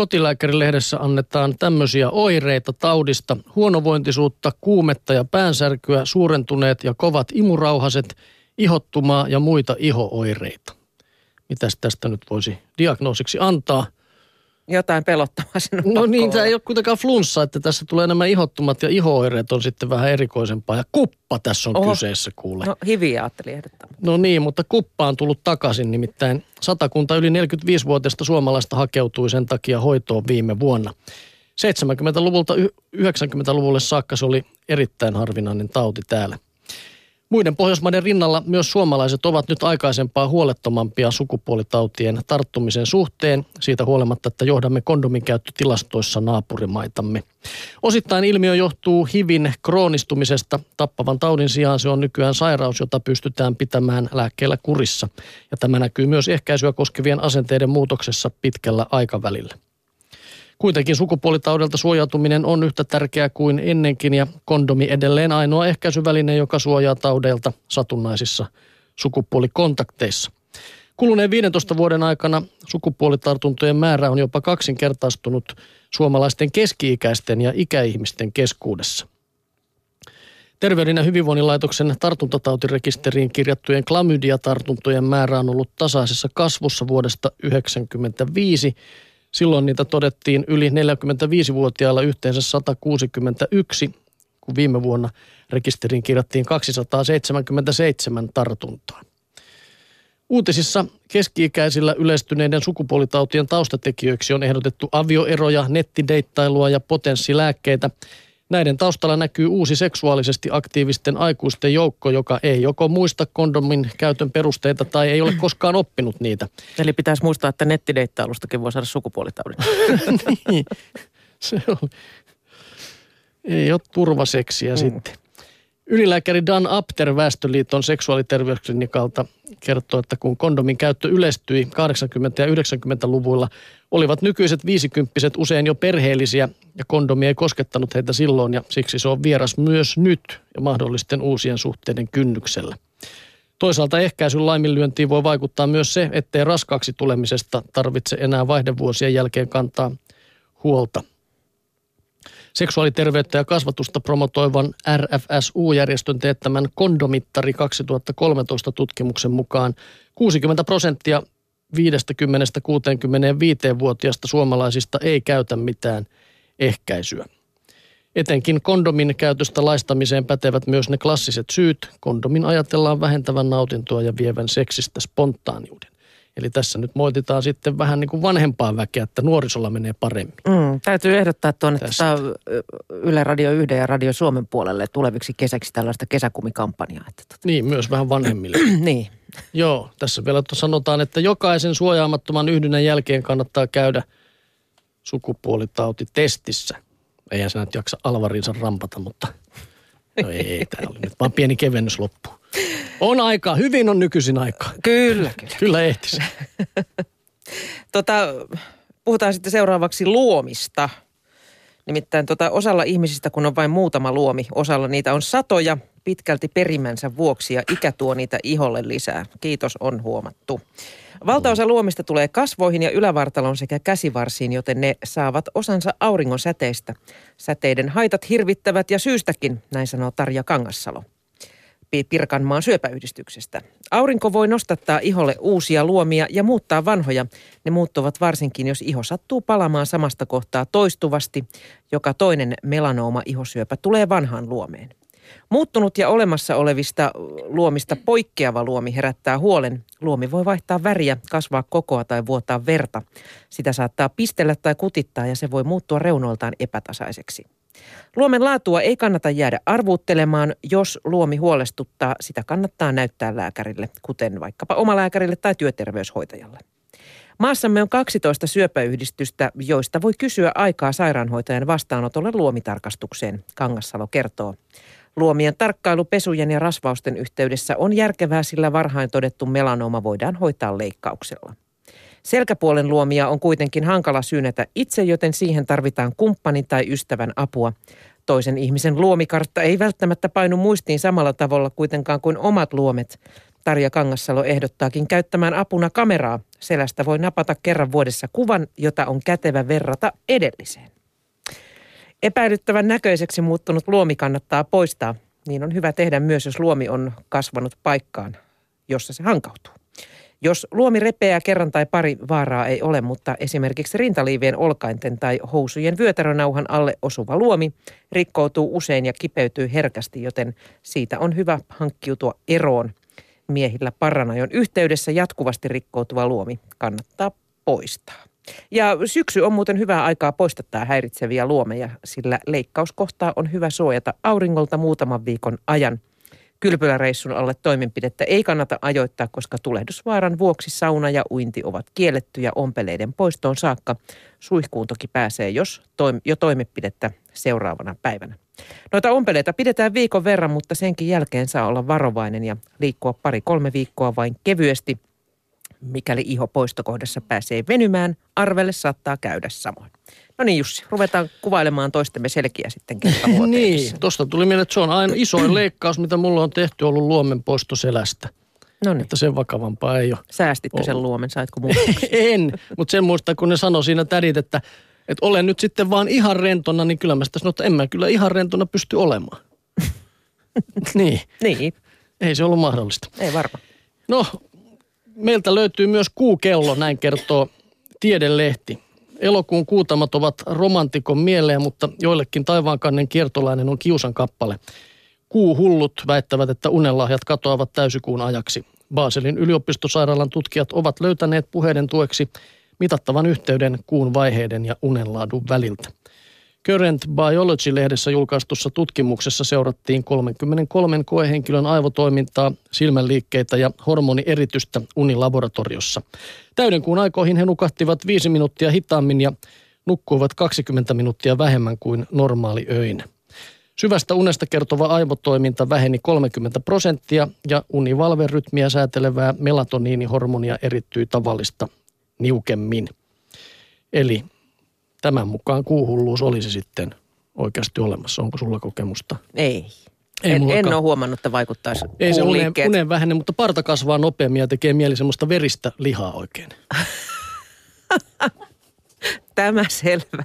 kotilääkärilehdessä annetaan tämmöisiä oireita taudista. Huonovointisuutta, kuumetta ja päänsärkyä, suurentuneet ja kovat imurauhaset, ihottumaa ja muita ihooireita. Mitäs tästä nyt voisi diagnoosiksi antaa – jotain pelottavaa sinun No niin, tämä ei ole kuitenkaan flunssa, että tässä tulee nämä ihottumat ja ihooireet on sitten vähän erikoisempaa. Ja kuppa tässä on Oho. kyseessä kuule. No hiviä ajattelin ehdottaa. No niin, mutta kuppa on tullut takaisin, nimittäin satakunta yli 45-vuotiaista suomalaista hakeutui sen takia hoitoon viime vuonna. 70-luvulta 90-luvulle saakka se oli erittäin harvinainen tauti täällä. Muiden Pohjoismaiden rinnalla myös suomalaiset ovat nyt aikaisempaa huolettomampia sukupuolitautien tarttumisen suhteen, siitä huolimatta, että johdamme kondomin käyttötilastoissa naapurimaitamme. Osittain ilmiö johtuu HIVin kroonistumisesta. Tappavan taudin sijaan se on nykyään sairaus, jota pystytään pitämään lääkkeellä kurissa. Ja tämä näkyy myös ehkäisyä koskevien asenteiden muutoksessa pitkällä aikavälillä. Kuitenkin sukupuolitaudelta suojautuminen on yhtä tärkeää kuin ennenkin ja kondomi edelleen ainoa ehkäisyväline, joka suojaa taudeilta satunnaisissa sukupuolikontakteissa. Kuluneen 15 vuoden aikana sukupuolitartuntojen määrä on jopa kaksinkertaistunut suomalaisten keski-ikäisten ja ikäihmisten keskuudessa. Terveyden ja hyvinvoinnin laitoksen tartuntatautirekisteriin kirjattujen klamydia-tartuntojen määrä on ollut tasaisessa kasvussa vuodesta 1995 Silloin niitä todettiin yli 45-vuotiailla yhteensä 161, kun viime vuonna rekisteriin kirjattiin 277 tartuntaa. Uutisissa keski-ikäisillä yleistyneiden sukupuolitautien taustatekijöiksi on ehdotettu avioeroja, nettideittailua ja potenssilääkkeitä – Näiden taustalla näkyy uusi seksuaalisesti aktiivisten aikuisten joukko, joka ei joko muista kondomin käytön perusteita tai ei ole koskaan oppinut niitä. Eli pitäisi muistaa, että nettideittailustakin voi saada sukupuolitaudin. niin, se on. Ei ole turvaseksiä mm. sitten. Ylilääkäri Dan Apter Väestöliiton seksuaaliterveysklinikalta kertoo, että kun kondomin käyttö yleistyi 80- ja 90-luvuilla, olivat nykyiset viisikymppiset usein jo perheellisiä ja kondomi ei koskettanut heitä silloin ja siksi se on vieras myös nyt ja mahdollisten uusien suhteiden kynnyksellä. Toisaalta ehkäisyn laiminlyöntiin voi vaikuttaa myös se, ettei raskaaksi tulemisesta tarvitse enää vaihdevuosien jälkeen kantaa huolta. Seksuaaliterveyttä ja kasvatusta promotoivan RFSU-järjestön teettämän kondomittari 2013 tutkimuksen mukaan 60 prosenttia 50-65-vuotiaista suomalaisista ei käytä mitään ehkäisyä. Etenkin kondomin käytöstä laistamiseen pätevät myös ne klassiset syyt. Kondomin ajatellaan vähentävän nautintoa ja vievän seksistä spontaaniuden. Eli tässä nyt moititaan sitten vähän niin kuin vanhempaa väkeä, että nuorisolla menee paremmin. Mm, täytyy ehdottaa tuonne tota Yle Radio 1 ja Radio Suomen puolelle tuleviksi kesäksi tällaista kesäkumikampanjaa. Että tota. Niin, myös vähän vanhemmille. niin. Joo, tässä vielä sanotaan, että jokaisen suojaamattoman yhdynnän jälkeen kannattaa käydä sukupuolitautitestissä. Eihän se nyt jaksa alvarinsa rampata, mutta no ei, tämä oli nyt vaan pieni kevennys loppu. On aika, hyvin on nykyisin aika. Kyllä, kyllä. Kyllä ehtisi. tota, puhutaan sitten seuraavaksi luomista. Nimittäin tota, osalla ihmisistä, kun on vain muutama luomi, osalla niitä on satoja pitkälti perimänsä vuoksi ja ikä tuo niitä iholle lisää. Kiitos, on huomattu. Valtaosa luomista tulee kasvoihin ja ylävartalon sekä käsivarsiin, joten ne saavat osansa auringon säteistä. Säteiden haitat hirvittävät ja syystäkin, näin sanoo Tarja Kangassalo. Pirkanmaan syöpäyhdistyksestä. Aurinko voi nostattaa iholle uusia luomia ja muuttaa vanhoja. Ne muuttuvat varsinkin, jos iho sattuu palamaan samasta kohtaa toistuvasti. Joka toinen melanooma ihosyöpä tulee vanhaan luomeen. Muuttunut ja olemassa olevista luomista poikkeava luomi herättää huolen. Luomi voi vaihtaa väriä, kasvaa kokoa tai vuotaa verta. Sitä saattaa pistellä tai kutittaa ja se voi muuttua reunoiltaan epätasaiseksi. Luomen laatua ei kannata jäädä arvuuttelemaan. Jos luomi huolestuttaa, sitä kannattaa näyttää lääkärille, kuten vaikkapa omalääkärille tai työterveyshoitajalle. Maassamme on 12 syöpäyhdistystä, joista voi kysyä aikaa sairaanhoitajan vastaanotolle luomitarkastukseen, Kangassalo kertoo. Luomien tarkkailu pesujen ja rasvausten yhteydessä on järkevää, sillä varhain todettu melanooma voidaan hoitaa leikkauksella. Selkäpuolen luomia on kuitenkin hankala syynätä itse, joten siihen tarvitaan kumppanin tai ystävän apua. Toisen ihmisen luomikartta ei välttämättä painu muistiin samalla tavalla kuitenkaan kuin omat luomet. Tarja Kangassalo ehdottaakin käyttämään apuna kameraa. Selästä voi napata kerran vuodessa kuvan, jota on kätevä verrata edelliseen. Epäilyttävän näköiseksi muuttunut luomi kannattaa poistaa. Niin on hyvä tehdä myös, jos luomi on kasvanut paikkaan, jossa se hankautuu. Jos luomi repeää kerran tai pari, vaaraa ei ole, mutta esimerkiksi rintaliivien olkainten tai housujen vyötärönauhan alle osuva luomi rikkoutuu usein ja kipeytyy herkästi, joten siitä on hyvä hankkiutua eroon. Miehillä paranajon yhteydessä jatkuvasti rikkoutuva luomi kannattaa poistaa. Ja syksy on muuten hyvää aikaa poistattaa häiritseviä luomeja, sillä leikkauskohtaa on hyvä suojata auringolta muutaman viikon ajan – Kylpyläreissun alle toimenpidettä ei kannata ajoittaa, koska tulehdusvaaran vuoksi sauna ja uinti ovat kiellettyjä ompeleiden poistoon saakka. Suihkuun toki pääsee, jos toim- jo toimenpidettä seuraavana päivänä. Noita ompeleita pidetään viikon verran, mutta senkin jälkeen saa olla varovainen ja liikkua pari-kolme viikkoa vain kevyesti. Mikäli iho poistokohdassa pääsee venymään, arvelle saattaa käydä samoin. No niin Jussi, ruvetaan kuvailemaan toistemme selkiä sitten Niin, tuosta tuli mieleen, että se on aina isoin leikkaus, mitä mulla on tehty, ollut luomen poisto selästä. No niin. Että sen vakavampaa ei ole. Säästitkö ollut. sen luomen, saitko muuta? en, mutta sen muista, kun ne sanoi siinä tädit, että, että olen nyt sitten vaan ihan rentona, niin kyllä mä sitä sanoin, että en mä kyllä ihan rentona pysty olemaan. niin. Niin. Ei se ollut mahdollista. Ei varmaan. No, meiltä löytyy myös kuukello, näin kertoo Tiedelehti. Elokuun kuutamat ovat romantikon mieleen, mutta joillekin taivaankannen kiertolainen on kiusan kappale. Kuuhullut väittävät, että unelahjat katoavat täysikuun ajaksi. Baselin yliopistosairaalan tutkijat ovat löytäneet puheiden tueksi mitattavan yhteyden kuun vaiheiden ja unenlaadun väliltä. Current Biology-lehdessä julkaistussa tutkimuksessa seurattiin 33 koehenkilön aivotoimintaa, silmänliikkeitä ja hormonieritystä unilaboratoriossa. Täydenkuun aikoihin he nukahtivat 5 minuuttia hitaammin ja nukkuivat 20 minuuttia vähemmän kuin normaali öin. Syvästä unesta kertova aivotoiminta väheni 30 prosenttia ja univalverytmiä säätelevää melatoniinihormonia erittyi tavallista niukemmin. Eli tämän mukaan kuuhulluus olisi sitten oikeasti olemassa. Onko sulla kokemusta? Ei. Ei en, en ole huomannut, että vaikuttaisi Ei se unen, unen vähene, mutta parta kasvaa nopeammin ja tekee mieli semmoista veristä lihaa oikein. Tämä selvä.